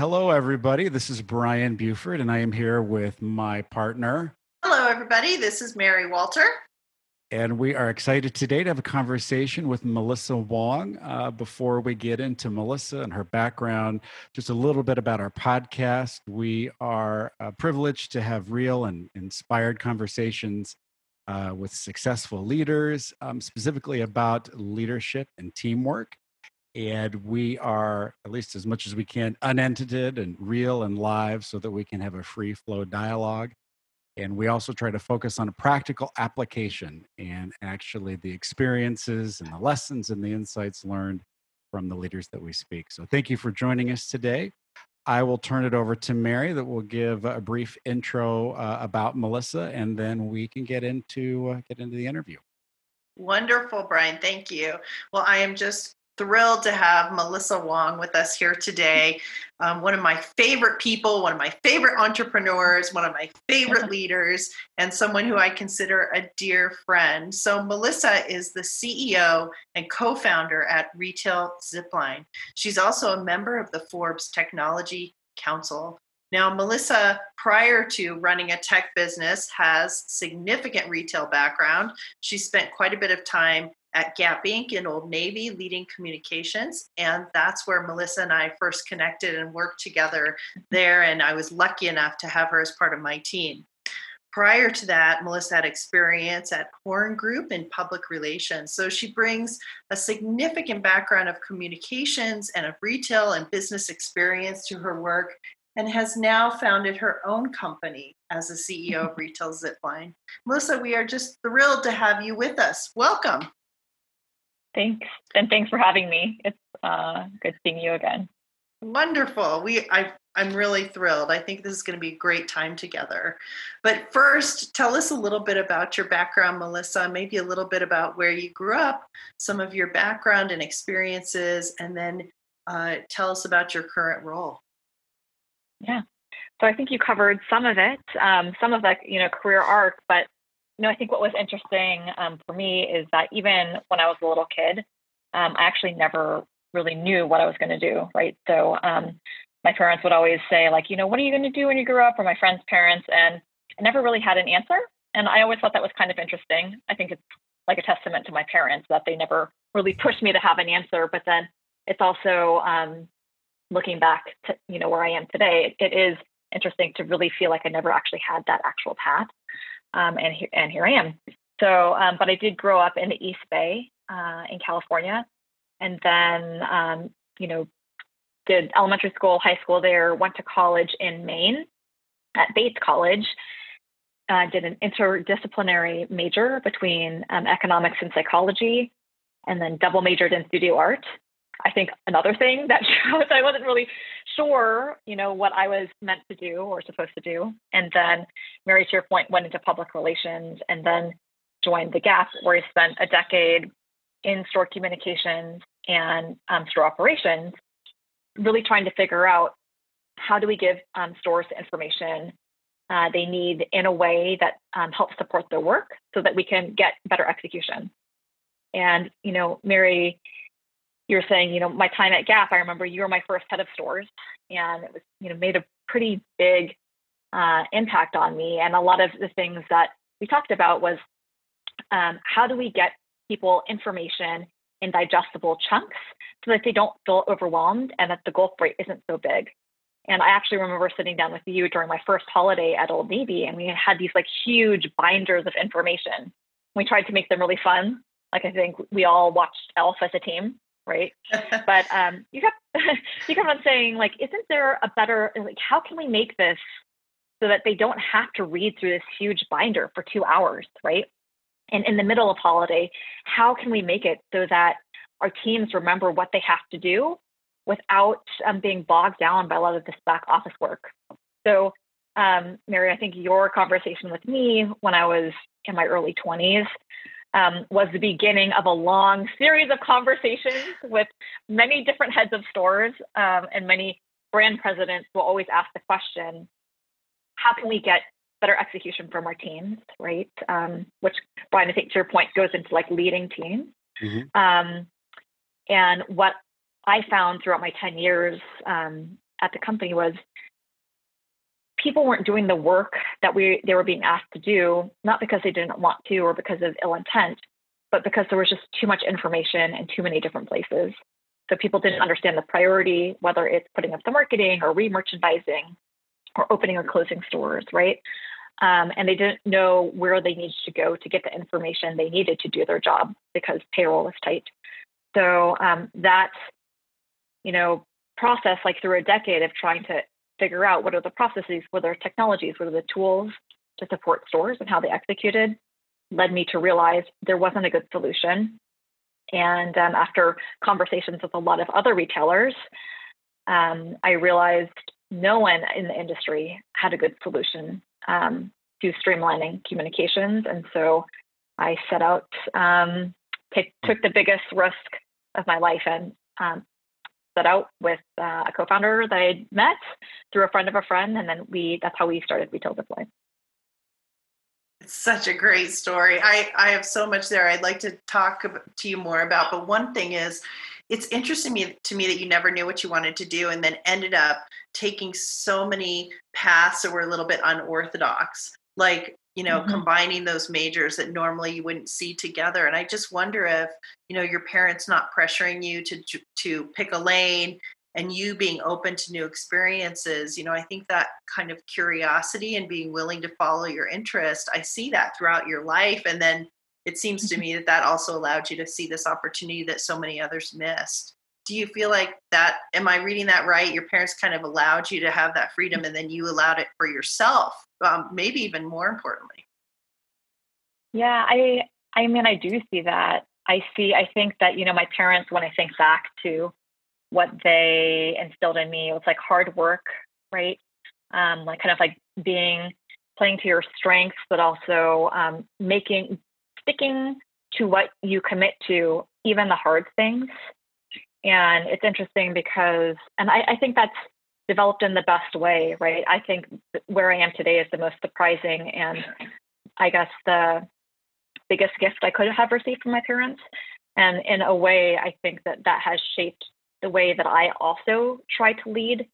Hello, everybody. This is Brian Buford, and I am here with my partner. Hello, everybody. This is Mary Walter. And we are excited today to have a conversation with Melissa Wong. Uh, before we get into Melissa and her background, just a little bit about our podcast. We are uh, privileged to have real and inspired conversations uh, with successful leaders, um, specifically about leadership and teamwork. And we are, at least as much as we can, unedited and real and live so that we can have a free flow dialogue. And we also try to focus on a practical application and actually the experiences and the lessons and the insights learned from the leaders that we speak. So thank you for joining us today. I will turn it over to Mary that will give a brief intro uh, about Melissa, and then we can get into uh, get into the interview. Wonderful, Brian. Thank you. Well, I am just thrilled to have Melissa Wong with us here today. Um, one of my favorite people, one of my favorite entrepreneurs, one of my favorite leaders, and someone who I consider a dear friend. So, Melissa is the CEO and co founder at Retail Zipline. She's also a member of the Forbes Technology Council. Now, Melissa, prior to running a tech business, has significant retail background. She spent quite a bit of time at Gap Inc. in Old Navy, leading communications. And that's where Melissa and I first connected and worked together there. And I was lucky enough to have her as part of my team. Prior to that, Melissa had experience at Horn Group in public relations. So she brings a significant background of communications and of retail and business experience to her work and has now founded her own company as the CEO of Retail Zipline. Melissa, we are just thrilled to have you with us. Welcome. Thanks, and thanks for having me. It's uh, good seeing you again. Wonderful. We I I'm really thrilled. I think this is going to be a great time together. But first, tell us a little bit about your background, Melissa. Maybe a little bit about where you grew up, some of your background and experiences, and then uh, tell us about your current role. Yeah. So I think you covered some of it, um, some of the you know career arc, but you know, I think what was interesting um, for me is that even when I was a little kid, um, I actually never really knew what I was going to do, right? So um, my parents would always say, like, you know, what are you going to do when you grow up? Or my friends' parents, and I never really had an answer. And I always thought that was kind of interesting. I think it's like a testament to my parents that they never really pushed me to have an answer. But then it's also um, looking back to you know where I am today. it, it is interesting to really feel like I never actually had that actual path um, and here and here I am. So, um, but I did grow up in the East Bay uh, in California, and then um, you know did elementary school, high school there. Went to college in Maine at Bates College. Uh, did an interdisciplinary major between um, economics and psychology, and then double majored in studio art. I think another thing that shows I wasn't really sure, you know, what I was meant to do or supposed to do. And then Mary, to your point, went into public relations and then joined the Gap, where I spent a decade in store communications and um, store operations, really trying to figure out how do we give um, stores information uh, they need in a way that um, helps support their work so that we can get better execution. And, you know, Mary, you're saying, you know, my time at Gap, I remember you were my first head of stores, and it was, you know, made a pretty big uh, impact on me. And a lot of the things that we talked about was um, how do we get people information in digestible chunks so that they don't feel overwhelmed and that the gulf rate isn't so big. And I actually remember sitting down with you during my first holiday at Old Navy, and we had these like huge binders of information. We tried to make them really fun. Like I think we all watched Elf as a team, right? but um, you kept you kept on saying like, isn't there a better like? How can we make this so that they don't have to read through this huge binder for two hours, right? And in the middle of holiday, how can we make it so that our teams remember what they have to do without um, being bogged down by a lot of this back office work? So, um, Mary, I think your conversation with me when I was in my early 20s um, was the beginning of a long series of conversations with many different heads of stores um, and many brand presidents will always ask the question how can we get better execution from our teams? Right? Um, which brian i think to your point goes into like leading teams. Mm-hmm. Um, and what i found throughout my 10 years um, at the company was people weren't doing the work that we they were being asked to do, not because they didn't want to or because of ill intent, but because there was just too much information in too many different places. So people didn't understand the priority, whether it's putting up the marketing or re-merchandising or opening or closing stores, right? Um, and they didn't know where they needed to go to get the information they needed to do their job because payroll was tight. So um, that, you know, process, like through a decade of trying to figure out what are the processes, what are the technologies, what are the tools to support stores and how they executed, led me to realize there wasn't a good solution. And um, after conversations with a lot of other retailers, um, I realized no one in the industry had a good solution um, to streamlining communications. And so I set out, um, took the biggest risk of my life and um, set out with uh, a co-founder that I met through a friend of a friend, and then we that's how we started Retail Zipline. It's such a great story. I, I have so much there I'd like to talk to you more about. But one thing is, it's interesting to me that you never knew what you wanted to do and then ended up taking so many paths that were a little bit unorthodox. Like you know mm-hmm. combining those majors that normally you wouldn't see together and i just wonder if you know your parents not pressuring you to to pick a lane and you being open to new experiences you know i think that kind of curiosity and being willing to follow your interest i see that throughout your life and then it seems to mm-hmm. me that that also allowed you to see this opportunity that so many others missed do you feel like that am i reading that right? Your parents kind of allowed you to have that freedom and then you allowed it for yourself um, maybe even more importantly. Yeah i i mean i do see that. I see i think that you know my parents when i think back to what they instilled in me it was like hard work right? Um, like kind of like being playing to your strengths but also um, making sticking to what you commit to even the hard things and it's interesting because, and I, I think that's developed in the best way, right? I think where I am today is the most surprising and I guess the biggest gift I could have received from my parents. And in a way, I think that that has shaped the way that I also try to lead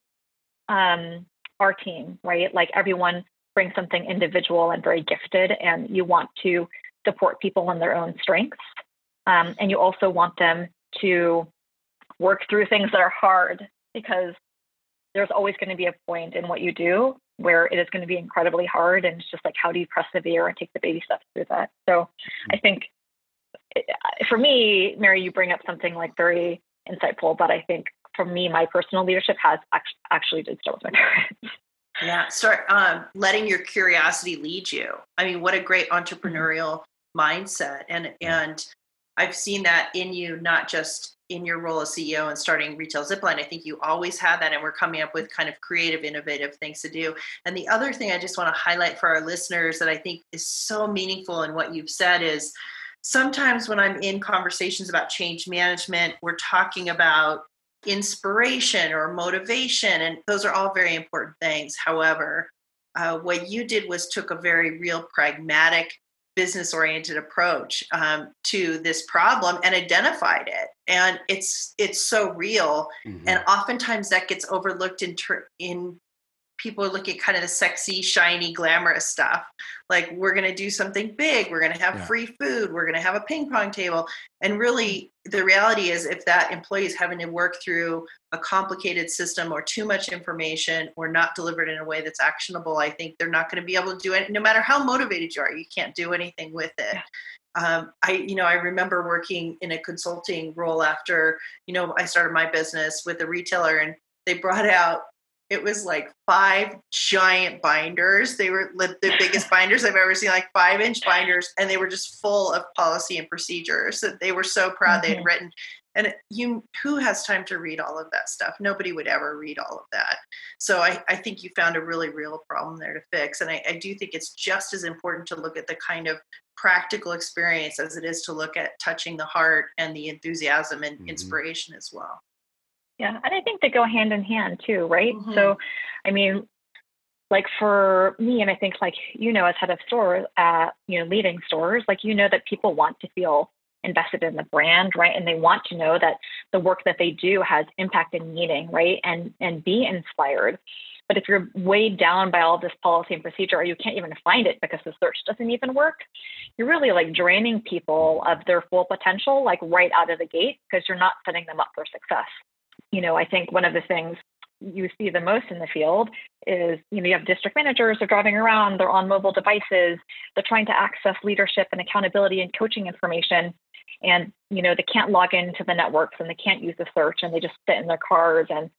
um, our team, right? Like everyone brings something individual and very gifted, and you want to support people in their own strengths. Um, and you also want them to work through things that are hard because there's always going to be a point in what you do where it is going to be incredibly hard and it's just like how do you persevere and take the baby steps through that so mm-hmm. i think eh, for me mary you bring up something like very insightful but i think for me my personal leadership has actually did start with my parents yeah start um, letting your curiosity lead you i mean what a great mm-hmm. entrepreneurial mindset and and i've seen that in you not just in your role as CEO and starting Retail Zipline, I think you always had that, and we're coming up with kind of creative, innovative things to do. And the other thing I just want to highlight for our listeners that I think is so meaningful in what you've said is sometimes when I'm in conversations about change management, we're talking about inspiration or motivation, and those are all very important things. However, uh, what you did was took a very real pragmatic business oriented approach um, to this problem and identified it and it's it's so real mm-hmm. and oftentimes that gets overlooked in ter- in people are looking at kind of the sexy, shiny, glamorous stuff. Like we're going to do something big. We're going to have yeah. free food. We're going to have a ping pong table. And really, the reality is, if that employee is having to work through a complicated system or too much information or not delivered in a way that's actionable, I think they're not going to be able to do it. No matter how motivated you are, you can't do anything with it. Um, I, you know, I remember working in a consulting role after, you know, I started my business with a retailer and they brought out it was like five giant binders. They were the biggest binders I've ever seen, like five inch binders, and they were just full of policy and procedures that they were so proud mm-hmm. they had mm-hmm. written. And you, who has time to read all of that stuff? Nobody would ever read all of that. So I, I think you found a really real problem there to fix. And I, I do think it's just as important to look at the kind of practical experience as it is to look at touching the heart and the enthusiasm and mm-hmm. inspiration as well. Yeah, and I think they go hand in hand too, right? Mm-hmm. So, I mean, like for me, and I think like you know, as head of stores, at you know, leading stores, like you know that people want to feel invested in the brand, right? And they want to know that the work that they do has impact and meaning, right? And and be inspired. But if you're weighed down by all this policy and procedure, or you can't even find it because the search doesn't even work, you're really like draining people of their full potential, like right out of the gate, because you're not setting them up for success. You know, I think one of the things you see the most in the field is you know you have district managers they're driving around they're on mobile devices they're trying to access leadership and accountability and coaching information and you know they can't log into the networks and they can't use the search and they just sit in their cars and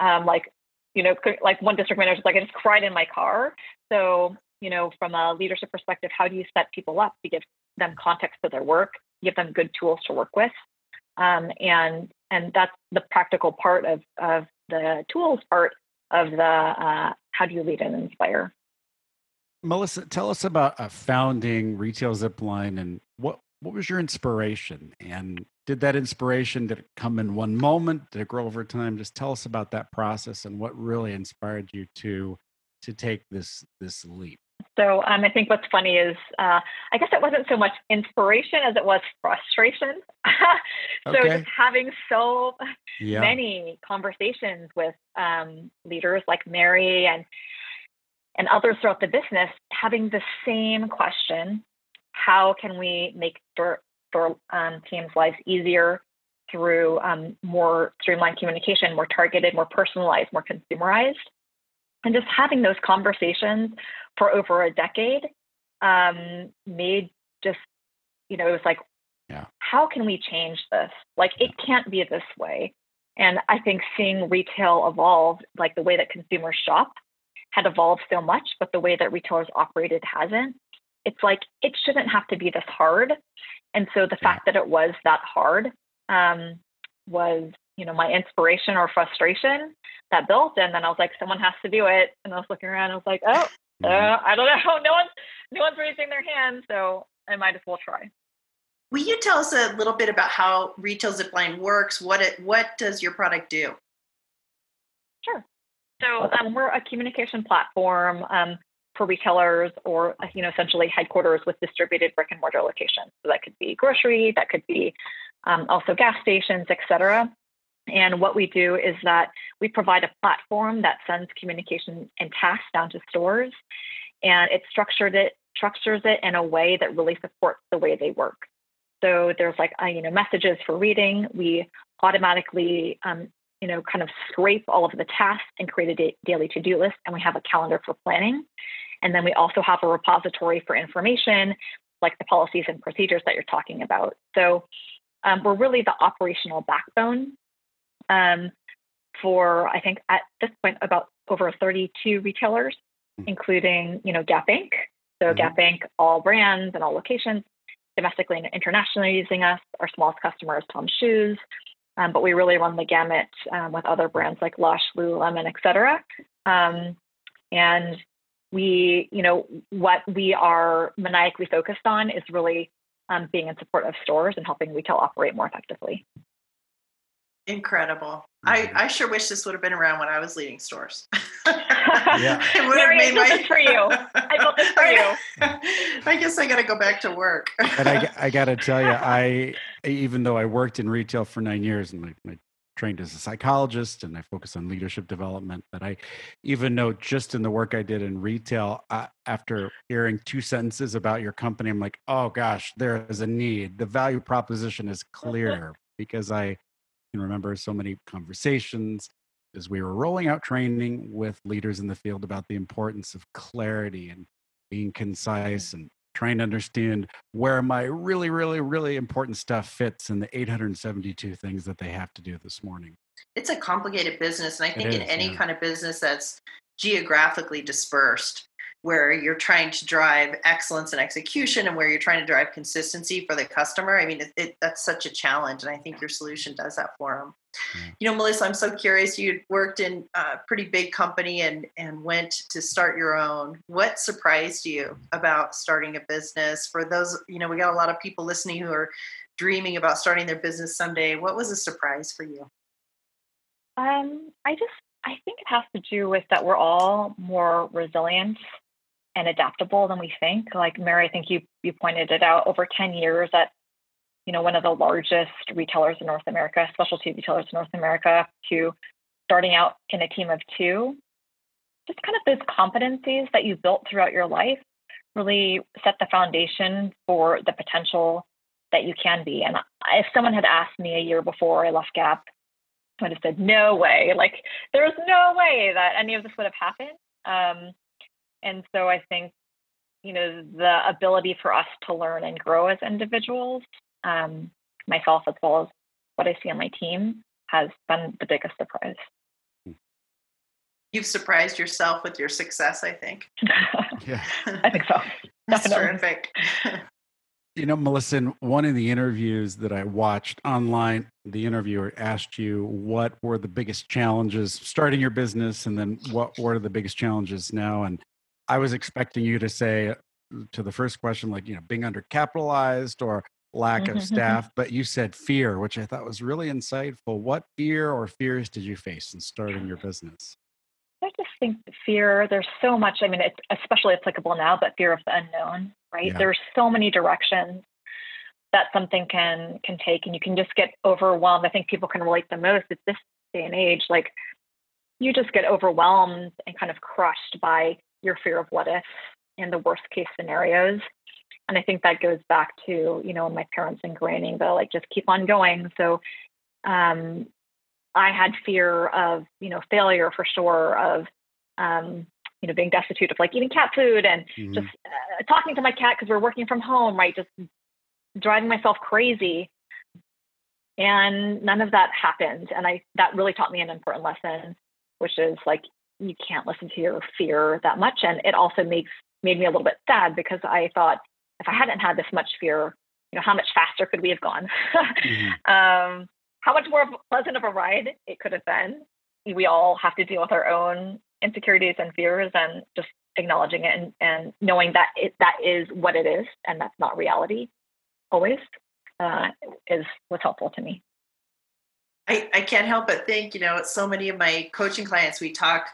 um, like you know, like one district manager, like I just cried in my car. So, you know, from a leadership perspective, how do you set people up to give them context to their work, give them good tools to work with, um, and and that's the practical part of of the tools part of the uh, how do you lead and inspire. Melissa, tell us about uh, founding Retail Zipline and what what was your inspiration? And did that inspiration did it come in one moment? Did it grow over time? Just tell us about that process and what really inspired you to to take this this leap so um, i think what's funny is uh, i guess it wasn't so much inspiration as it was frustration so okay. just having so yeah. many conversations with um, leaders like mary and and others throughout the business having the same question how can we make store, store um, teams' lives easier through um, more streamlined communication, more targeted, more personalized, more consumerized? And just having those conversations for over a decade um, made just, you know, it was like, yeah. how can we change this? Like, it can't be this way. And I think seeing retail evolve, like the way that consumers shop, had evolved so much, but the way that retailers operated hasn't it's like it shouldn't have to be this hard. And so the fact that it was that hard um, was, you know, my inspiration or frustration that built. And then I was like, someone has to do it. And I was looking around. I was like, oh, mm-hmm. uh, I don't know. No one's no one's raising their hand, so I might as well try. Will you tell us a little bit about how Retail Zipline works? What it what does your product do? Sure. So um, we're a communication platform. Um, for retailers or you know essentially headquarters with distributed brick and mortar locations. So that could be grocery, that could be um, also gas stations, et cetera. And what we do is that we provide a platform that sends communication and tasks down to stores, and it structured it structures it in a way that really supports the way they work. So there's like uh, you know messages for reading. We automatically um, you know kind of scrape all of the tasks and create a da- daily to-do list, and we have a calendar for planning. And then we also have a repository for information like the policies and procedures that you're talking about. So um, we're really the operational backbone um, for, I think, at this point, about over 32 retailers, hmm. including, you know, Gap Inc. So mm-hmm. Gap Inc. all brands and all locations, domestically and internationally using us. Our smallest customer is TOMS Shoes, um, but we really run the gamut um, with other brands like Lush, Lululemon, et cetera. Um, and we, you know, what we are maniacally focused on is really um, being in support of stores and helping retail operate more effectively. Incredible. I, mm-hmm. I sure wish this would have been around when I was leading stores. yeah. it would Mary, have made I built my... this for you. I built this for you. I guess I got to go back to work. and I, I got to tell you, I even though I worked in retail for nine years and my, my trained as a psychologist and I focus on leadership development. But I even know just in the work I did in retail, I, after hearing two sentences about your company, I'm like, oh gosh, there is a need. The value proposition is clear because I can remember so many conversations as we were rolling out training with leaders in the field about the importance of clarity and being mm-hmm. concise and trying to understand where my really, really, really important stuff fits in the 872 things that they have to do this morning. It's a complicated business. And I think is, in any yeah. kind of business that's geographically dispersed, where you're trying to drive excellence and execution and where you're trying to drive consistency for the customer i mean it, it, that's such a challenge and i think your solution does that for them yeah. you know melissa i'm so curious you worked in a pretty big company and and went to start your own. What surprised you about starting a business? For those you know we got a lot of people listening who are dreaming about starting their business someday. What was a surprise for you? Um i just I think it has to do with that we're all more resilient and adaptable than we think. Like Mary, I think you you pointed it out over 10 years at you know, one of the largest retailers in North America, specialty retailers in North America, to starting out in a team of two. Just kind of those competencies that you built throughout your life really set the foundation for the potential that you can be. And if someone had asked me a year before I left Gap, I would have said, no way. Like, there's no way that any of this would have happened. Um, and so I think, you know, the ability for us to learn and grow as individuals, um, myself as well as what I see on my team, has been the biggest surprise. You've surprised yourself with your success, I think. yeah. I think so. That's terrific. You know, Melissa, in one of the interviews that I watched online, the interviewer asked you what were the biggest challenges starting your business and then what were the biggest challenges now. And I was expecting you to say uh, to the first question, like, you know, being undercapitalized or lack of staff, but you said fear, which I thought was really insightful. What fear or fears did you face in starting your business? I just think fear, there's so much, I mean, it's especially applicable now, but fear of the unknown, right? Yeah. There's so many directions that something can can take and you can just get overwhelmed. I think people can relate the most at this day and age. Like you just get overwhelmed and kind of crushed by your fear of what if and the worst case scenarios. And I think that goes back to, you know, my parents ingraining the like just keep on going. So um I had fear of, you know, failure for sure, of, um, you know, being destitute of like eating cat food and mm-hmm. just uh, talking to my cat because we're working from home, right? Just driving myself crazy. And none of that happened. And I, that really taught me an important lesson, which is like, you can't listen to your fear that much. And it also makes, made me a little bit sad because I thought if I hadn't had this much fear, you know, how much faster could we have gone? mm-hmm. um, how much more pleasant of a ride it could have been. We all have to deal with our own insecurities and fears and just acknowledging it and, and knowing that it, that is what it is and that's not reality always uh, is what's helpful to me. I, I can't help but think, you know, so many of my coaching clients, we talk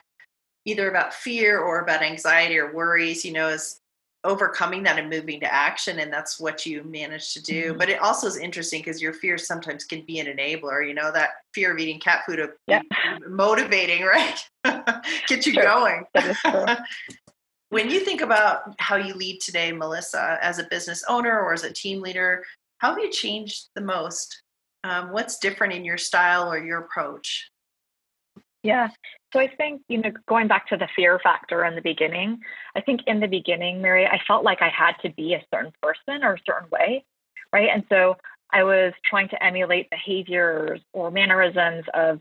either about fear or about anxiety or worries, you know, is overcoming that and moving to action and that's what you managed to do. Mm-hmm. but it also is interesting because your fear sometimes can be an enabler you know that fear of eating cat food of yeah. motivating right? Get you going. When you think about how you lead today melissa as a business owner or as a team leader how have you changed the most? Um, what's different in your style or your approach? Yeah. So I think, you know, going back to the fear factor in the beginning, I think in the beginning, Mary, I felt like I had to be a certain person or a certain way, right? And so I was trying to emulate behaviors or mannerisms of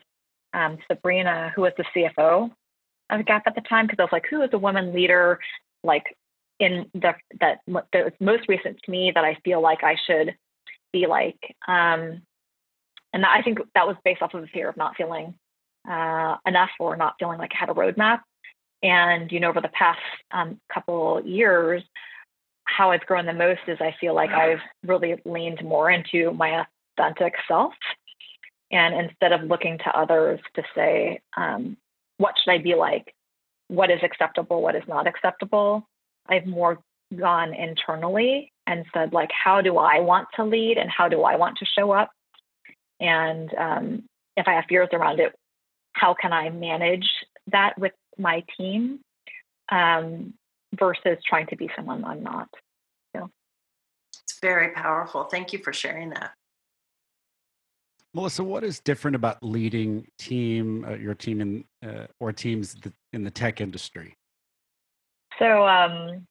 um, Sabrina, who was the CFO of Gap at the time, because I was like, who is a woman leader like in the that that was most recent to me that I feel like I should be like. Um, and I think that was based off of the fear of not feeling uh, enough or not feeling like I had a roadmap. And, you know, over the past um, couple years, how I've grown the most is I feel like I've really leaned more into my authentic self. And instead of looking to others to say, um, what should I be like? What is acceptable? What is not acceptable? I've more gone internally and said, like, how do I want to lead and how do I want to show up? And um, if I have fears around it, how can I manage that with my team um, versus trying to be someone I'm not. So. It's very powerful. Thank you for sharing that. Melissa, what is different about leading team, uh, your team in, uh, or teams in the tech industry? So, um,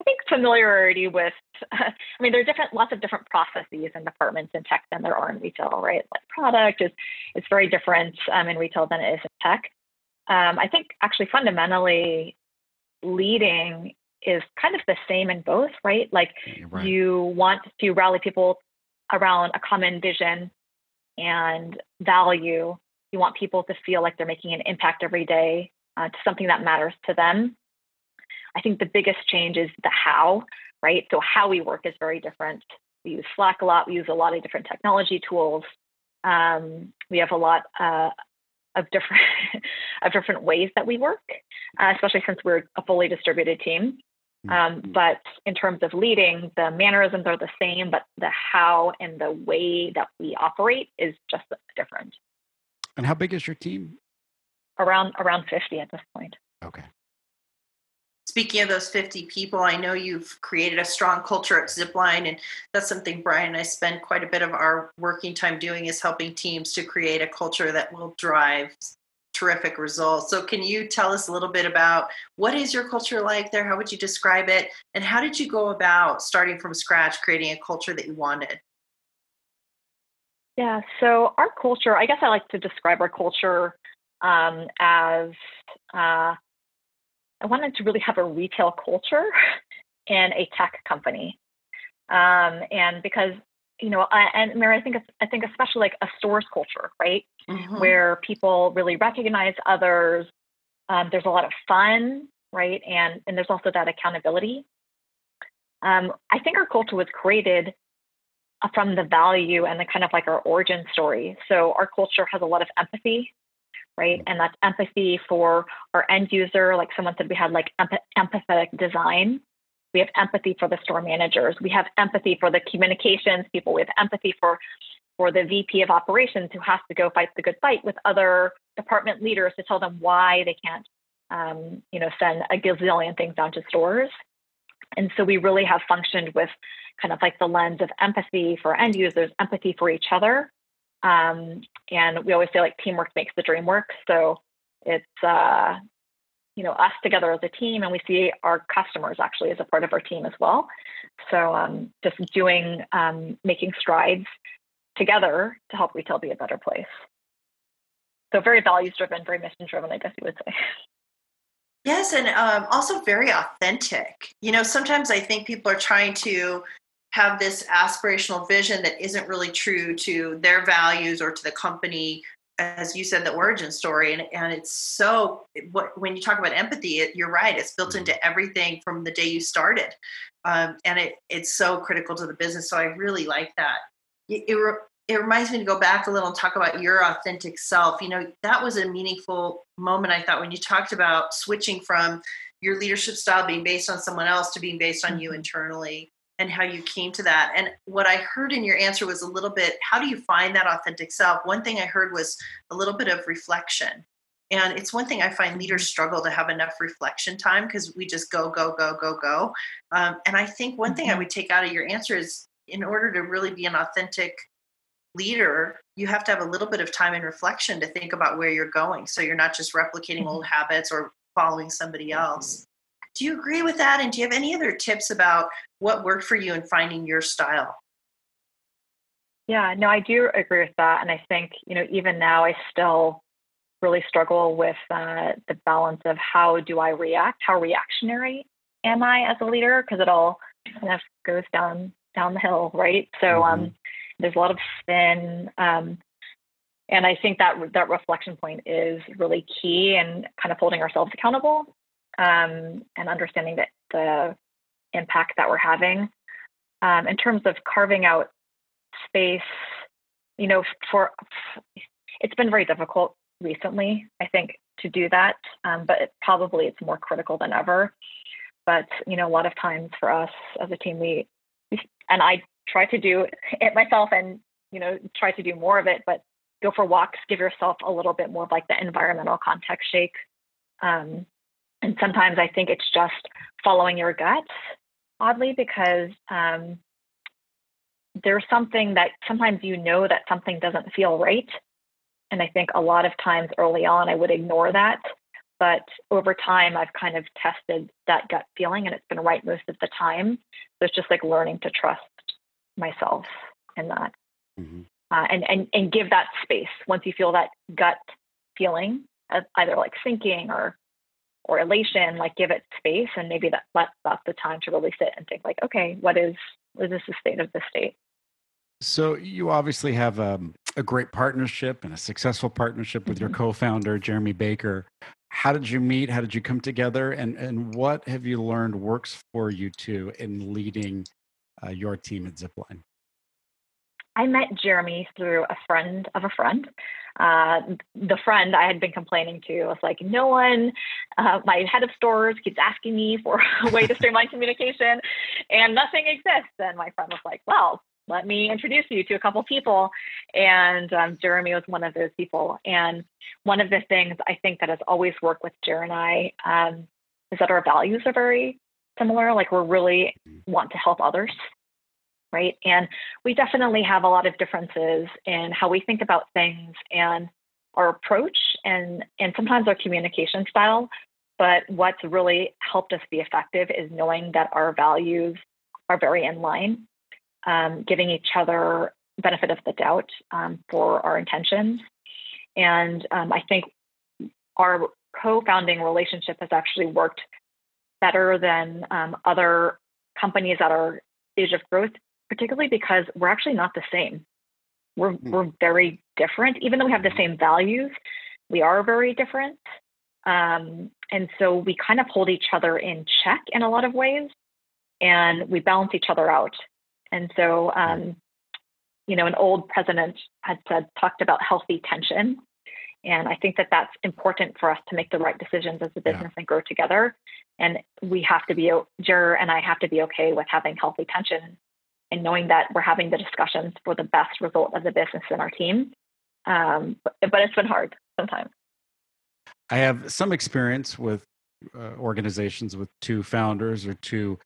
I think familiarity with, I mean, there are different, lots of different processes and departments in tech than there are in retail, right? Like product is, it's very different um, in retail than it is in tech. Um, I think actually fundamentally leading is kind of the same in both, right? Like right. you want to rally people around a common vision and value. You want people to feel like they're making an impact every day uh, to something that matters to them. I think the biggest change is the how, right? So how we work is very different. We use Slack a lot. We use a lot of different technology tools. Um, we have a lot uh, of different of different ways that we work, uh, especially since we're a fully distributed team. Um, mm-hmm. but in terms of leading, the mannerisms are the same, but the how and the way that we operate is just different. And how big is your team? Around around 50 at this point. Okay. Speaking of those 50 people, I know you've created a strong culture at Zipline, and that's something Brian and I spend quite a bit of our working time doing is helping teams to create a culture that will drive terrific results. So, can you tell us a little bit about what is your culture like there? How would you describe it? And how did you go about starting from scratch, creating a culture that you wanted? Yeah, so our culture, I guess I like to describe our culture um, as uh, I wanted to really have a retail culture in a tech company. Um, and because you know, I, and Mary, I think I think especially like a stores culture, right, mm-hmm. where people really recognize others. Um, there's a lot of fun, right, and and there's also that accountability. Um, I think our culture was created uh, from the value and the kind of like our origin story. So our culture has a lot of empathy right? And that's empathy for our end user. Like someone said, we had like empathetic design. We have empathy for the store managers. We have empathy for the communications people. We have empathy for for the VP of operations who has to go fight the good fight with other department leaders to tell them why they can't, um, you know, send a gazillion things down to stores. And so we really have functioned with kind of like the lens of empathy for end users, empathy for each other, um, and we always say like teamwork makes the dream work. So it's uh, you know us together as a team, and we see our customers actually as a part of our team as well. So um, just doing um, making strides together to help retail be a better place. So very values driven, very mission driven, I guess you would say. Yes, and um, also very authentic. You know, sometimes I think people are trying to have this aspirational vision that isn't really true to their values or to the company as you said the origin story. And, and it's so what, when you talk about empathy it, you're right it's built into everything from the day you started. Um, and it, it's so critical to the business. So i really like that. It, it, it reminds me to go back a little and talk about your authentic self. You know that was a meaningful moment i thought when you talked about switching from your leadership style being based on someone else to being based on you mm-hmm. internally and how you came to that. And what I heard in your answer was a little bit how do you find that authentic self? One thing I heard was a little bit of reflection. And it's one thing I find leaders struggle to have enough reflection time because we just go, go, go, go, go. Um, and I think one thing I mm-hmm. would take out of your answer is in order to really be an authentic leader, you have to have a little bit of time and reflection to think about where you're going. So you're not just replicating old mm-hmm. habits or following somebody else. Do you agree with that? And do you have any other tips about what worked for you in finding your style? Yeah, no, I do agree with that. And I think, you know, even now I still really struggle with uh, the balance of how do I react? How reactionary am I as a leader? Because it all kind of goes down down the hill, right? So mm-hmm. um, there's a lot of spin. Um, and I think that that reflection point is really key and kind of holding ourselves accountable um, and understanding that the impact that we're having. Um, in terms of carving out space, you know, for it's been very difficult recently, I think, to do that. Um, but it, probably it's more critical than ever. But you know, a lot of times for us as a team, we, and I try to do it myself, and you know, try to do more of it. But go for walks, give yourself a little bit more of like the environmental context shake. Um, and sometimes I think it's just following your gut, oddly, because um, there's something that sometimes you know that something doesn't feel right. And I think a lot of times early on, I would ignore that. But over time, I've kind of tested that gut feeling and it's been right most of the time. So it's just like learning to trust myself in that. Mm-hmm. Uh, and, and, and give that space once you feel that gut feeling, of either like sinking or or elation, like give it space, and maybe that, that that's the time to really sit and think, like, okay, what is what is the state of the state? So you obviously have um, a great partnership and a successful partnership with mm-hmm. your co-founder Jeremy Baker. How did you meet? How did you come together? And and what have you learned works for you two in leading uh, your team at Zipline? I met Jeremy through a friend of a friend. Uh, the friend I had been complaining to was like, no one, uh, my head of stores keeps asking me for a way to streamline communication and nothing exists. And my friend was like, well, let me introduce you to a couple people. And um, Jeremy was one of those people. And one of the things I think that has always worked with Jer and I um, is that our values are very similar. Like we're really want to help others right? And we definitely have a lot of differences in how we think about things and our approach and and sometimes our communication style. But what's really helped us be effective is knowing that our values are very in line, um, giving each other benefit of the doubt um, for our intentions. And um, I think our co-founding relationship has actually worked better than um, other companies at our stage of growth particularly because we're actually not the same. We're, mm. we're very different. Even though we have the same values, we are very different. Um, and so we kind of hold each other in check in a lot of ways and we balance each other out. And so, um, you know, an old president had said, talked about healthy tension. And I think that that's important for us to make the right decisions as a business yeah. and grow together. And we have to be, Jer and I have to be okay with having healthy tension and knowing that we're having the discussions for the best result of the business and our team. Um, but, but, it's been hard sometimes. I have some experience with uh, organizations with two founders or two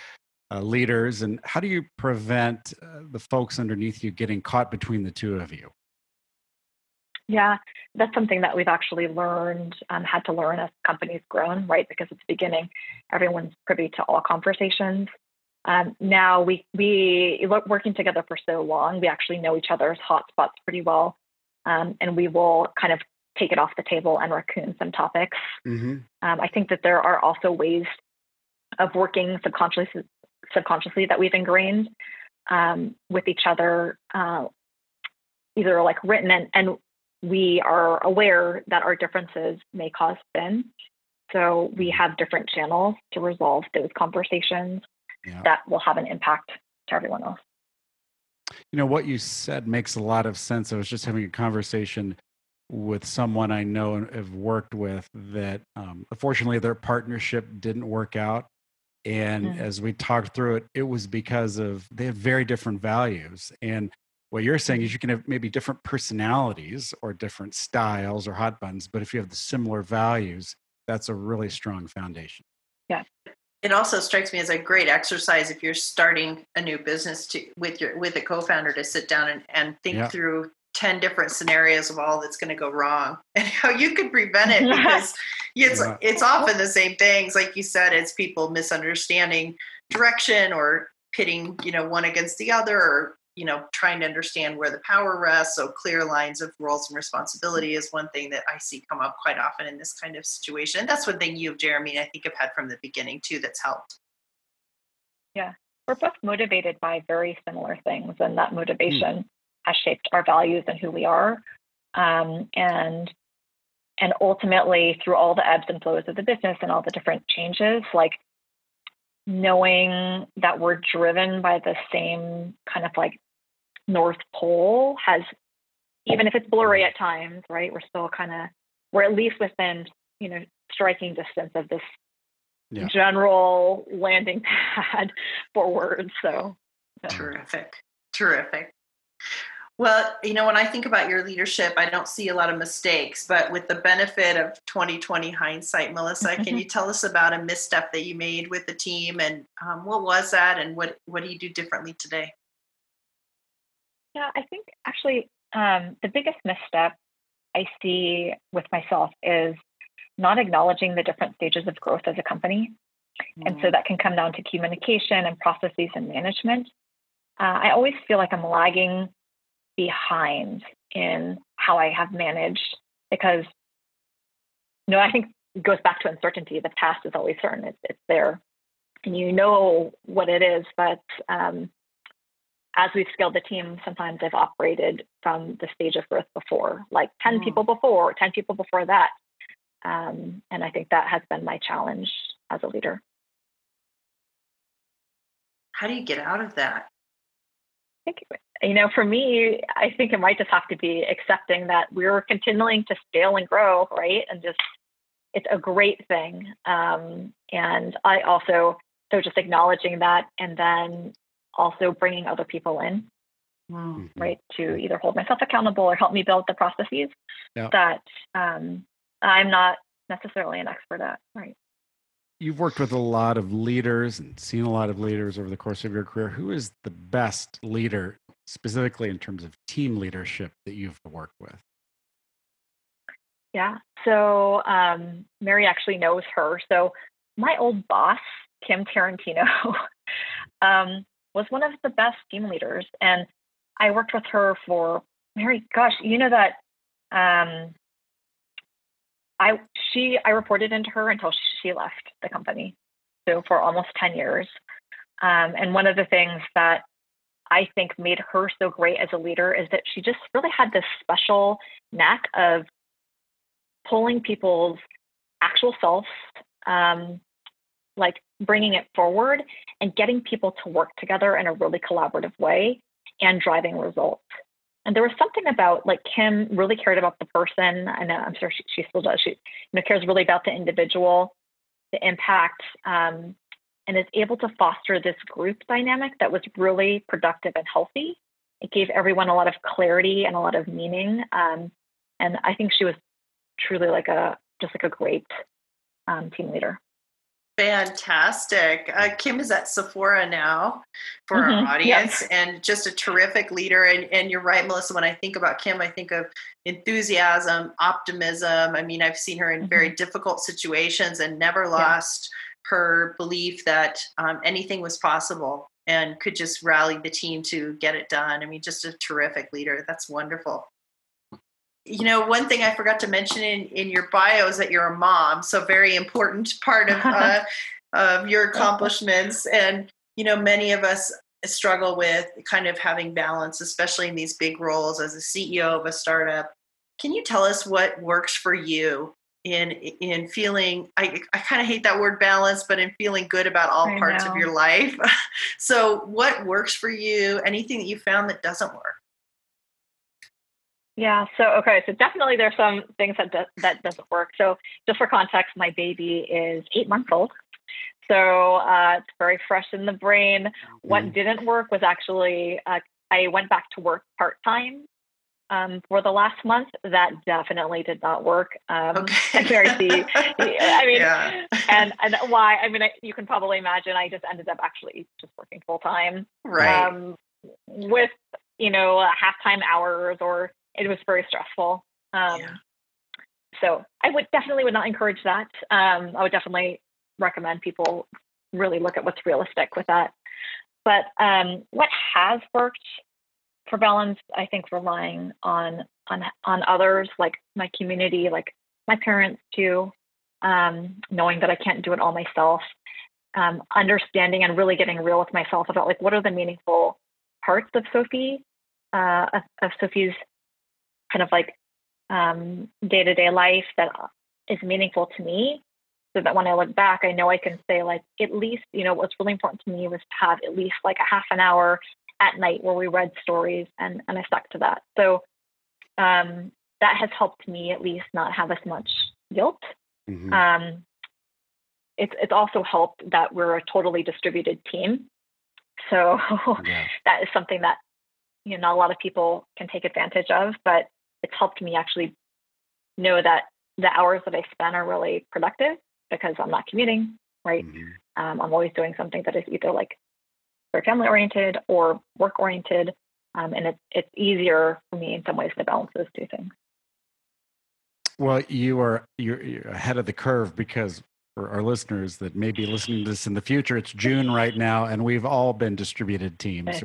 uh, leaders. And how do you prevent uh, the folks underneath you getting caught between the two of you? Yeah, that's something that we've actually learned, um, had to learn as companies grown, right? Because at the beginning, everyone's privy to all conversations. Um, now we we working together for so long, we actually know each other's hotspots pretty well, um, and we will kind of take it off the table and raccoon some topics. Mm-hmm. Um, I think that there are also ways of working subconsciously subconsciously that we've ingrained um, with each other, uh, either like written and, and we are aware that our differences may cause spin. So we have different channels to resolve those conversations yeah. that will have an impact to everyone else. You know, what you said makes a lot of sense. I was just having a conversation with someone I know and have worked with that um, unfortunately their partnership didn't work out. And mm-hmm. as we talked through it, it was because of they have very different values. And what you're saying is mm-hmm. you can have maybe different personalities or different styles or hot buttons, but if you have the similar values, that's a really strong foundation. Yeah it also strikes me as a great exercise if you're starting a new business to with your with a co-founder to sit down and, and think yeah. through 10 different scenarios of all that's going to go wrong and how you could prevent it because it's yeah. it's often the same things like you said it's people misunderstanding direction or pitting you know one against the other or you know trying to understand where the power rests so clear lines of roles and responsibility is one thing that i see come up quite often in this kind of situation and that's one thing you jeremy i think have had from the beginning too that's helped yeah we're both motivated by very similar things and that hmm. motivation mm. has shaped our values and who we are um, and and ultimately through all the ebbs and flows of the business and all the different changes like knowing that we're driven by the same kind of like North Pole has, even if it's blurry at times, right? We're still kind of, we're at least within, you know, striking distance of this yeah. general landing pad for words. So, yeah. terrific, terrific. Well, you know, when I think about your leadership, I don't see a lot of mistakes, but with the benefit of 2020 hindsight, Melissa, can you tell us about a misstep that you made with the team and um, what was that and what, what do you do differently today? Yeah, I think actually um, the biggest misstep I see with myself is not acknowledging the different stages of growth as a company. Mm. And so mm. that can come down to communication and processes and management. Uh, I always feel like I'm lagging behind in how I have managed because, you know, I think it goes back to uncertainty. The past is always certain, it's, it's there. And you know what it is, but um, as we've scaled the team, sometimes I've operated from the stage of growth before, like 10 mm. people before, 10 people before that. Um, and I think that has been my challenge as a leader. How do you get out of that? I think you know, for me, I think it might just have to be accepting that we're continuing to scale and grow, right? And just it's a great thing. Um, and I also so just acknowledging that, and then also bringing other people in, mm-hmm. right, to either hold myself accountable or help me build the processes yeah. that um, I'm not necessarily an expert at, right? You've worked with a lot of leaders and seen a lot of leaders over the course of your career. Who is the best leader, specifically in terms of team leadership, that you've worked with? Yeah. So um, Mary actually knows her. So my old boss, Kim Tarantino, um, was one of the best team leaders, and I worked with her for Mary. Gosh, you know that um, I she I reported into her until she left the company, so for almost ten years. Um, and one of the things that I think made her so great as a leader is that she just really had this special knack of pulling people's actual selves, um, like bringing it forward and getting people to work together in a really collaborative way and driving results. And there was something about like Kim really cared about the person. I know I'm sure she, she still does. She you know cares really about the individual, the impact, um, and is able to foster this group dynamic that was really productive and healthy. It gave everyone a lot of clarity and a lot of meaning. Um, and I think she was truly like a just like a great um, team leader. Fantastic. Uh, Kim is at Sephora now for mm-hmm. our audience yes. and just a terrific leader. And, and you're right, Melissa, when I think about Kim, I think of enthusiasm, optimism. I mean, I've seen her in mm-hmm. very difficult situations and never lost yeah. Her belief that um, anything was possible and could just rally the team to get it done. I mean, just a terrific leader. That's wonderful you know one thing i forgot to mention in, in your bio is that you're a mom so very important part of uh, of your accomplishments and you know many of us struggle with kind of having balance especially in these big roles as a ceo of a startup can you tell us what works for you in in feeling i, I kind of hate that word balance but in feeling good about all I parts know. of your life so what works for you anything that you found that doesn't work yeah. So okay. So definitely there's some things that do, that doesn't work. So just for context, my baby is eight months old. So uh, it's very fresh in the brain. Mm-hmm. What didn't work was actually uh, I went back to work part time um, for the last month. That definitely did not work. Um, okay. I mean, yeah. and and why? I mean, I, you can probably imagine. I just ended up actually just working full time, right? Um, with you know half time hours or it was very stressful. Um, yeah. So I would definitely would not encourage that. Um, I would definitely recommend people really look at what's realistic with that. But um, what has worked for balance, I think relying on on on others, like my community, like my parents too, um, knowing that I can't do it all myself, um, understanding and really getting real with myself about like what are the meaningful parts of Sophie, uh, of, of Sophie's kind of like day to day life that is meaningful to me. So that when I look back, I know I can say, like, at least, you know, what's really important to me was to have at least like a half an hour at night where we read stories and, and I stuck to that. So um, that has helped me at least not have as much guilt. Mm-hmm. Um, it's, it's also helped that we're a totally distributed team. So yeah. that is something that you know not a lot of people can take advantage of, but it's helped me actually know that the hours that I spend are really productive because I'm not commuting, right? Mm-hmm. Um, I'm always doing something that is either like very family oriented or work oriented. Um, and it's, it's easier for me in some ways to balance those two things. Well, you are you're, you're ahead of the curve because for our listeners that may be listening to this in the future, it's June right now, and we've all been distributed teams.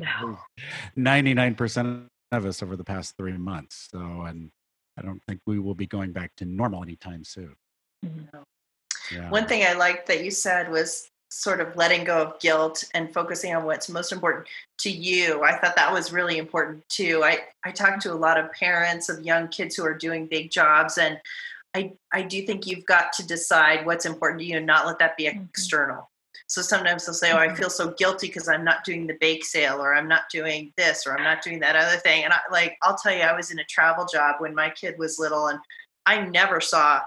Ninety-nine percent of us over the past three months. So, and I don't think we will be going back to normal anytime soon. Mm-hmm. Yeah. One thing I liked that you said was sort of letting go of guilt and focusing on what's most important to you. I thought that was really important too. I, I talk to a lot of parents of young kids who are doing big jobs and I, I do think you've got to decide what's important to you and not let that be mm-hmm. external So sometimes they'll say, "Oh, I feel so guilty because I'm not doing the bake sale, or I'm not doing this, or I'm not doing that other thing." And I like, I'll tell you, I was in a travel job when my kid was little, and I never saw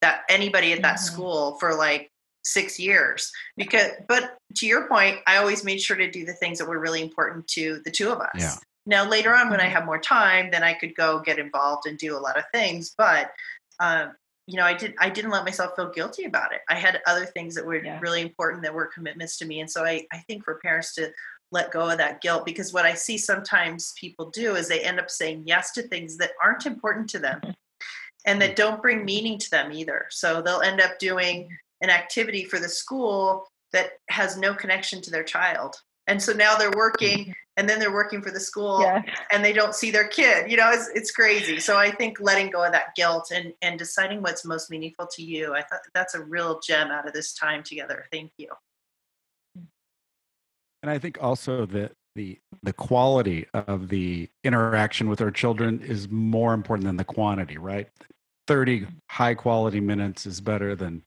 that anybody at that mm-hmm. school for like six years because but to your point i always made sure to do the things that were really important to the two of us yeah. now later on when i mm-hmm. have more time then i could go get involved and do a lot of things but um, you know i did i didn't let myself feel guilty about it i had other things that were yeah. really important that were commitments to me and so I, I think for parents to let go of that guilt because what i see sometimes people do is they end up saying yes to things that aren't important to them mm-hmm. and that don't bring meaning to them either so they'll end up doing an activity for the school that has no connection to their child. And so now they're working mm-hmm. and then they're working for the school yeah. and they don't see their kid you know it's, it's crazy. So i think letting go of that guilt and and deciding what's most meaningful to you i thought that's a real gem out of this time together. Thank you. And i think also that the the quality of the interaction with our children is more important than the quantity right? 30 high quality minutes is better than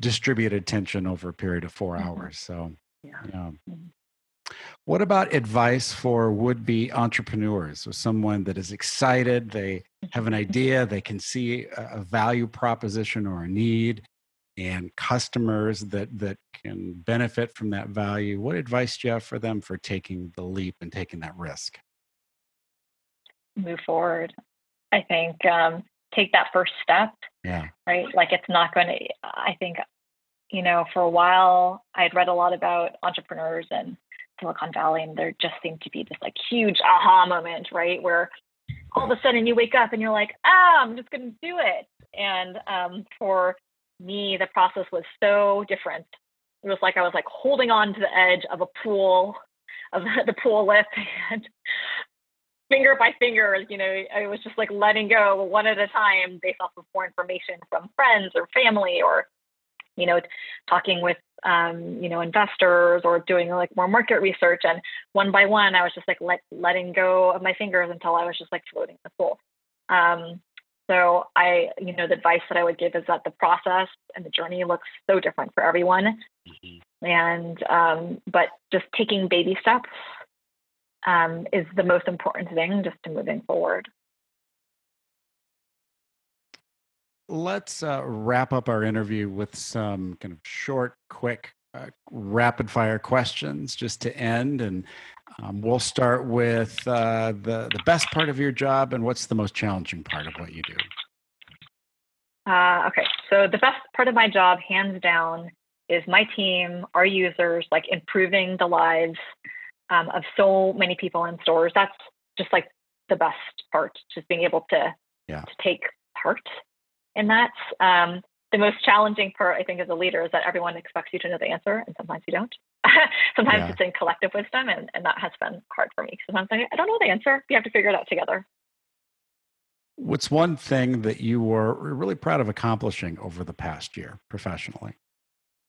distributed attention over a period of 4 mm-hmm. hours so yeah. yeah. Mm-hmm. What about advice for would be entrepreneurs? So, someone that is excited, they have an idea, they can see a value proposition or a need, and customers that, that can benefit from that value. What advice do you have for them for taking the leap and taking that risk? Move forward. I think um, take that first step. Yeah. Right. Like it's not going to, I think, you know, for a while I'd read a lot about entrepreneurs and Silicon Valley, and there just seemed to be this like huge aha moment, right? Where all of a sudden you wake up and you're like, ah, I'm just going to do it. And um, for me, the process was so different. It was like I was like holding on to the edge of a pool, of the pool lip, and finger by finger, you know, I was just like letting go one at a time based off of more information from friends or family or you know, talking with, um, you know, investors or doing like more market research. And one by one, I was just like let, letting go of my fingers until I was just like floating in the pool. Um, so I, you know, the advice that I would give is that the process and the journey looks so different for everyone. Mm-hmm. And, um, but just taking baby steps um, is the most important thing just to moving forward. let's uh, wrap up our interview with some kind of short, quick, uh, rapid fire questions just to end. And um, we'll start with uh, the, the best part of your job and what's the most challenging part of what you do. Uh, okay, so the best part of my job, hands down, is my team, our users, like improving the lives um, of so many people in stores. That's just like the best part, just being able to yeah. to take part in that. Um, the most challenging part, I think, as a leader is that everyone expects you to know the answer, and sometimes you don't. sometimes yeah. it's in collective wisdom, and, and that has been hard for me. Sometimes I, I don't know the answer. We have to figure it out together. What's one thing that you were really proud of accomplishing over the past year professionally?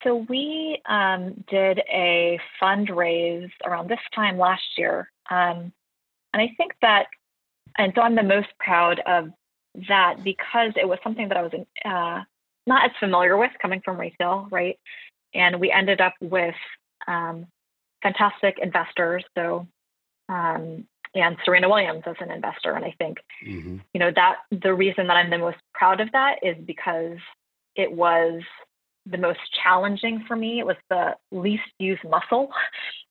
So we um, did a fundraise around this time last year, um, and I think that, and so I'm the most proud of that because it was something that I was uh, not as familiar with coming from retail, right? And we ended up with um, fantastic investors. So, um, and Serena Williams as an investor. And I think, mm-hmm. you know, that the reason that I'm the most proud of that is because it was the most challenging for me. It was the least used muscle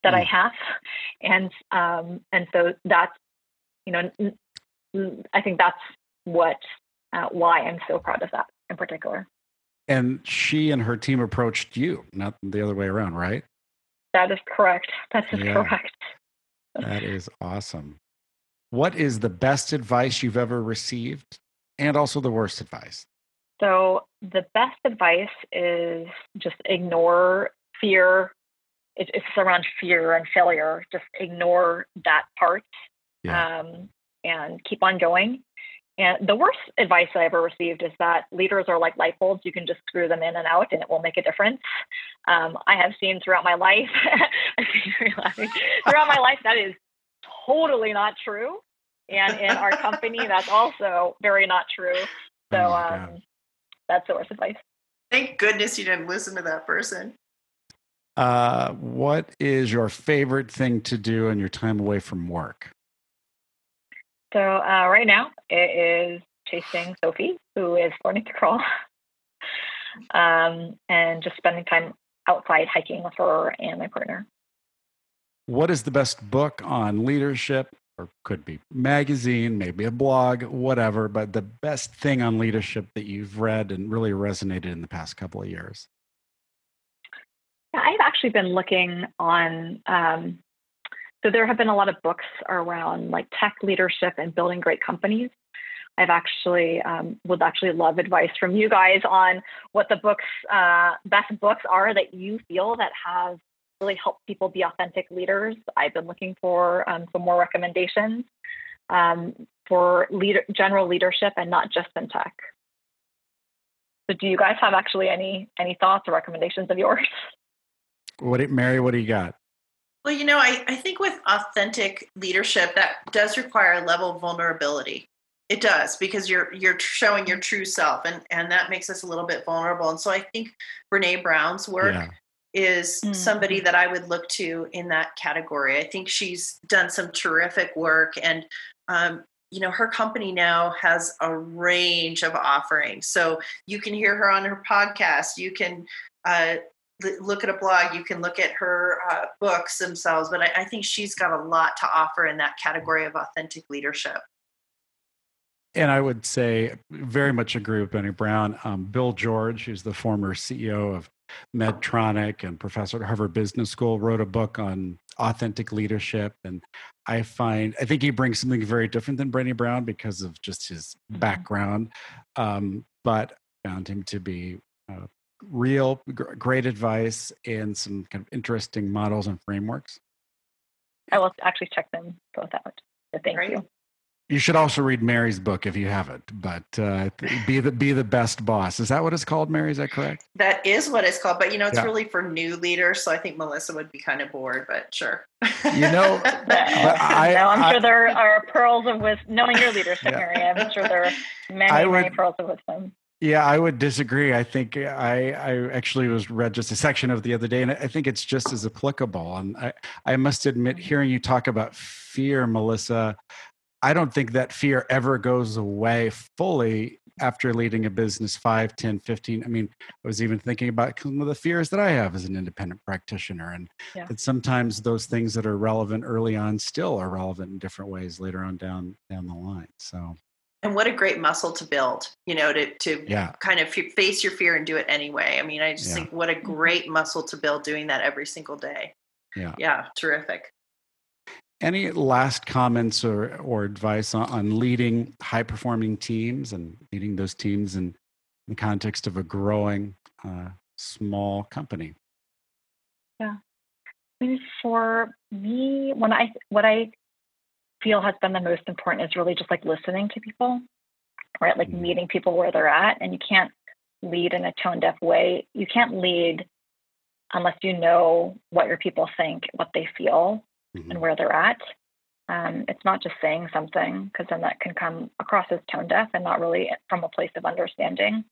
that mm. I have. And, um, and so that's, you know, I think that's what uh, why I'm so proud of that in particular. And she and her team approached you, not the other way around, right? That is correct. That is yeah. correct. that is awesome. What is the best advice you've ever received and also the worst advice? So, the best advice is just ignore fear. it's around fear and failure. Just ignore that part yeah. um, and keep on going. And the worst advice I ever received is that leaders are like light bulbs. You can just screw them in and out and it will make a difference. Um, I have seen throughout my life, throughout my life, that is totally not true. And in our company, that's also very not true. So oh um, that's the worst advice. Thank goodness you didn't listen to that person. Uh, what is your favorite thing to do in your time away from work? So uh, right now it is chasing Sophie, who is learning to crawl, um, and just spending time outside hiking with her and my partner. What is the best book on leadership, or could be magazine, maybe a blog, whatever, but the best thing on leadership that you've read and really resonated in the past couple of years? Yeah, I've actually been looking on. Um, so there have been a lot of books around like tech leadership and building great companies. I've actually um, would actually love advice from you guys on what the books, uh, best books are that you feel that have really helped people be authentic leaders. I've been looking for um, some more recommendations um, for leader, general leadership and not just in tech. So, do you guys have actually any any thoughts or recommendations of yours? What, Mary? What do you got? Well, you know, I, I think with authentic leadership, that does require a level of vulnerability. It does because you're you're showing your true self, and and that makes us a little bit vulnerable. And so I think Brene Brown's work yeah. Is mm-hmm. somebody that I would look to in that category. I think she's done some terrific work, and um, you know her company now has a range of offerings. So you can hear her on her podcast. You can uh, look at a blog you can look at her uh, books themselves but I, I, think she's got a lot to offer in that category of authentic leadership and I would say very much agree with Brene Brown. Um, Bill George, who's the former CEO of Medtronic and professor at Harvard Business School, wrote a book on authentic leadership. And I find, I think he brings something very different than Brene Brown because of just his mm-hmm. background. Um, but found him to be uh, real great advice and some kind of interesting models and frameworks. I will actually check them both out. So thank Great. you. You should also read Mary's book if you haven't. But uh, be the be the best boss. Is that what it's called, Mary? Is that correct? That is what it's called. But you know, it's yeah. really for new leaders. So I think Melissa would be kind of bored. But sure. You know, I, no, I'm I, sure there are pearls of wisdom. Knowing your leadership, yeah. Mary, I'm sure there are many, would, many pearls of wisdom. Yeah, I would disagree. I think I, I actually was read just a section of the other day, and I think it's just as applicable. And I, I must admit, hearing you talk about fear, Melissa, I don't think that fear ever goes away fully after leading a business 5, 10, 15. I mean, I was even thinking about some of the fears that I have as an independent practitioner, and yeah. that sometimes those things that are relevant early on still are relevant in different ways later on down down the line. So and what a great muscle to build you know to to yeah. kind of face your fear and do it anyway i mean i just yeah. think what a great muscle to build doing that every single day yeah yeah terrific any last comments or, or advice on, on leading high performing teams and leading those teams in the context of a growing uh, small company yeah I mean, for me when i what i feel has been the most important is really just like listening to people, right? Like mm-hmm. meeting people where they're at. And you can't lead in a tone deaf way. You can't lead unless you know what your people think, what they feel, mm-hmm. and where they're at. Um, it's not just saying something because then that can come across as tone deaf and not really from a place of understanding.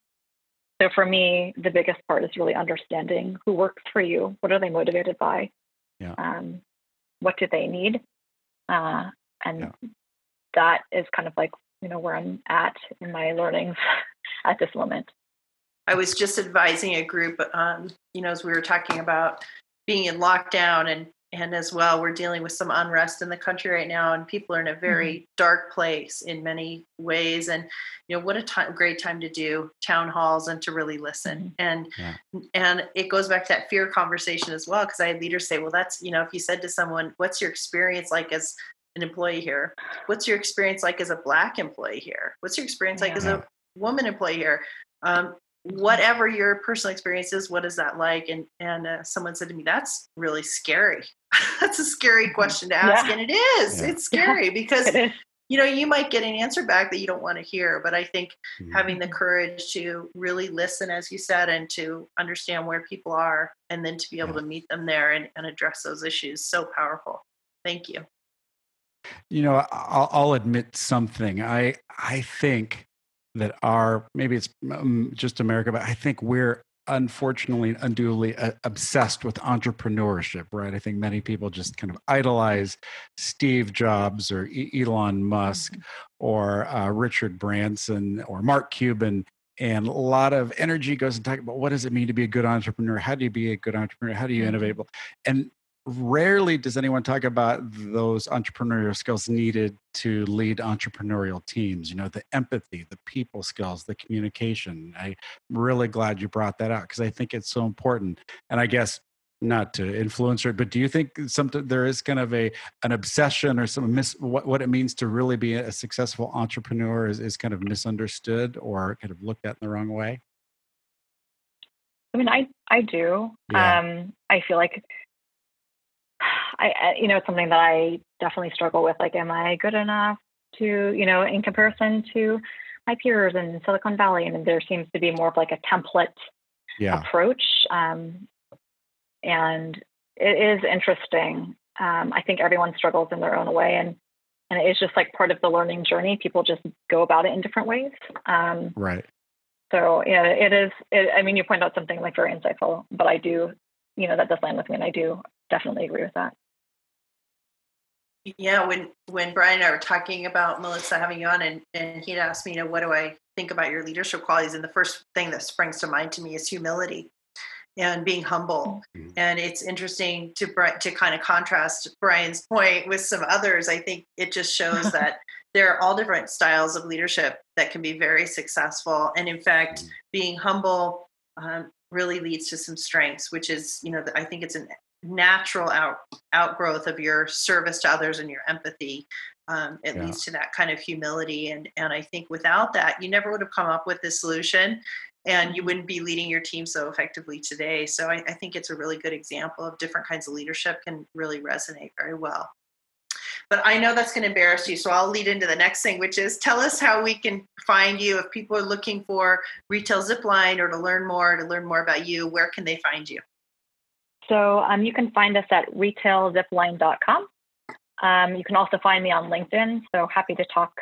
So for me, the biggest part is really understanding who works for you. What are they motivated by? Yeah. Um, what do they need? Uh, and yeah. that is kind of like you know where i'm at in my learnings at this moment i was just advising a group um, you know as we were talking about being in lockdown and and as well we're dealing with some unrest in the country right now and people are in a very mm-hmm. dark place in many ways and you know what a time, great time to do town halls and to really listen mm-hmm. and yeah. and it goes back to that fear conversation as well because i had leaders say well that's you know if you said to someone what's your experience like as an employee here? What's your experience like as a black employee here? What's your experience like as a woman employee here? Um, whatever your personal experience is, what is that like? And and uh, someone said to me, "That's really scary. That's a scary mm-hmm. question to ask," yeah. and it is. Yeah. It's scary because you know you might get an answer back that you don't want to hear. But I think mm-hmm. having the courage to really listen, as you said, and to understand where people are, and then to be able to meet them there and, and address those issues, so powerful. Thank you. You know, I'll, I'll admit something. I I think that our maybe it's um, just America, but I think we're unfortunately unduly uh, obsessed with entrepreneurship, right? I think many people just kind of idolize Steve Jobs or e- Elon Musk mm-hmm. or uh, Richard Branson or Mark Cuban. And a lot of energy goes into talking about what does it mean to be a good entrepreneur? How do you be a good entrepreneur? How do you innovate? Mm-hmm. And rarely does anyone talk about those entrepreneurial skills needed to lead entrepreneurial teams you know the empathy the people skills the communication. I'm really glad you brought that out because i think it's so important and i guess not to influence it but do you think something there is kind of a an obsession or some mis what, what it means to really be a successful entrepreneur is, is kind of misunderstood or kind of looked at in the wrong way? I mean i i do. Yeah. um i feel like I, you know, it's something that I definitely struggle with. Like, am I good enough to, you know, in comparison to my peers in Silicon Valley? And there seems to be more of like a template yeah. approach. Um, and it is interesting. Um, I think everyone struggles in their own way, and and it is just like part of the learning journey. People just go about it in different ways. Um, right. So yeah, it is. It, I mean, you point out something like very insightful, but I do, you know, that does land with me, and I do definitely agree with that. Yeah, when when Brian and I were talking about Melissa having you on, and and he'd asked me, you know, what do I think about your leadership qualities? And the first thing that springs to mind to me is humility and being humble. Mm-hmm. And it's interesting to to kind of contrast Brian's point with some others. I think it just shows that there are all different styles of leadership that can be very successful. And in fact, mm-hmm. being humble um, really leads to some strengths, which is, you know, I think it's an natural out, outgrowth of your service to others and your empathy um, it yeah. leads to that kind of humility and and i think without that you never would have come up with this solution and you wouldn't be leading your team so effectively today so I, I think it's a really good example of different kinds of leadership can really resonate very well but I know that's going to embarrass you. So I'll lead into the next thing, which is tell us how we can find you. If people are looking for Retail Zipline or to learn more, to learn more about you, where can they find you? So um, you can find us at retailzipline.com. Um, you can also find me on LinkedIn. So happy to talk,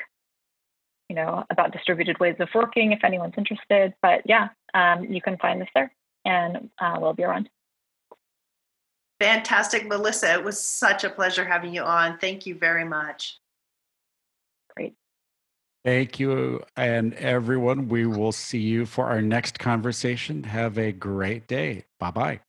you know, about distributed ways of working if anyone's interested. But yeah, um, you can find us there, and uh, we'll be around. Fantastic, Melissa. It was such a pleasure having you on. Thank you very much. Great. Thank you. And everyone, we will see you for our next conversation. Have a great day. Bye bye.